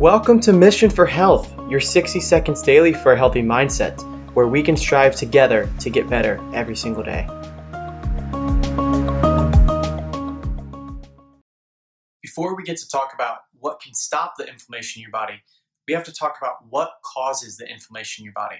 Welcome to Mission for Health, your 60 seconds daily for a healthy mindset, where we can strive together to get better every single day. Before we get to talk about what can stop the inflammation in your body, we have to talk about what causes the inflammation in your body.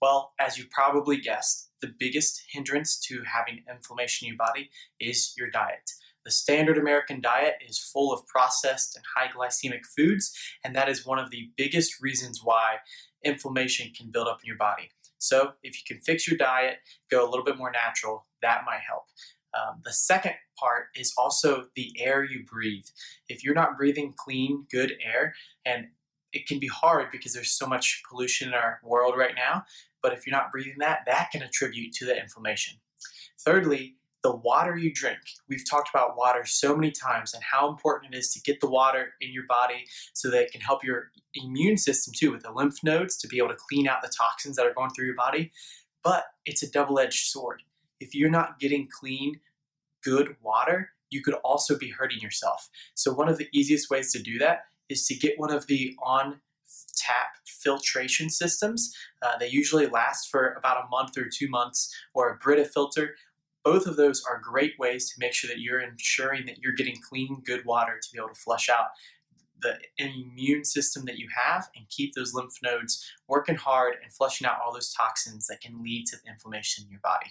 Well, as you probably guessed, the biggest hindrance to having inflammation in your body is your diet. The standard American diet is full of processed and high glycemic foods, and that is one of the biggest reasons why inflammation can build up in your body. So, if you can fix your diet, go a little bit more natural, that might help. Um, the second part is also the air you breathe. If you're not breathing clean, good air, and it can be hard because there's so much pollution in our world right now, but if you're not breathing that, that can attribute to the inflammation. Thirdly, the water you drink. We've talked about water so many times and how important it is to get the water in your body so that it can help your immune system too with the lymph nodes to be able to clean out the toxins that are going through your body. But it's a double edged sword. If you're not getting clean, good water, you could also be hurting yourself. So, one of the easiest ways to do that is to get one of the on tap filtration systems. Uh, they usually last for about a month or two months, or a Brita filter. Both of those are great ways to make sure that you're ensuring that you're getting clean, good water to be able to flush out the immune system that you have and keep those lymph nodes working hard and flushing out all those toxins that can lead to inflammation in your body.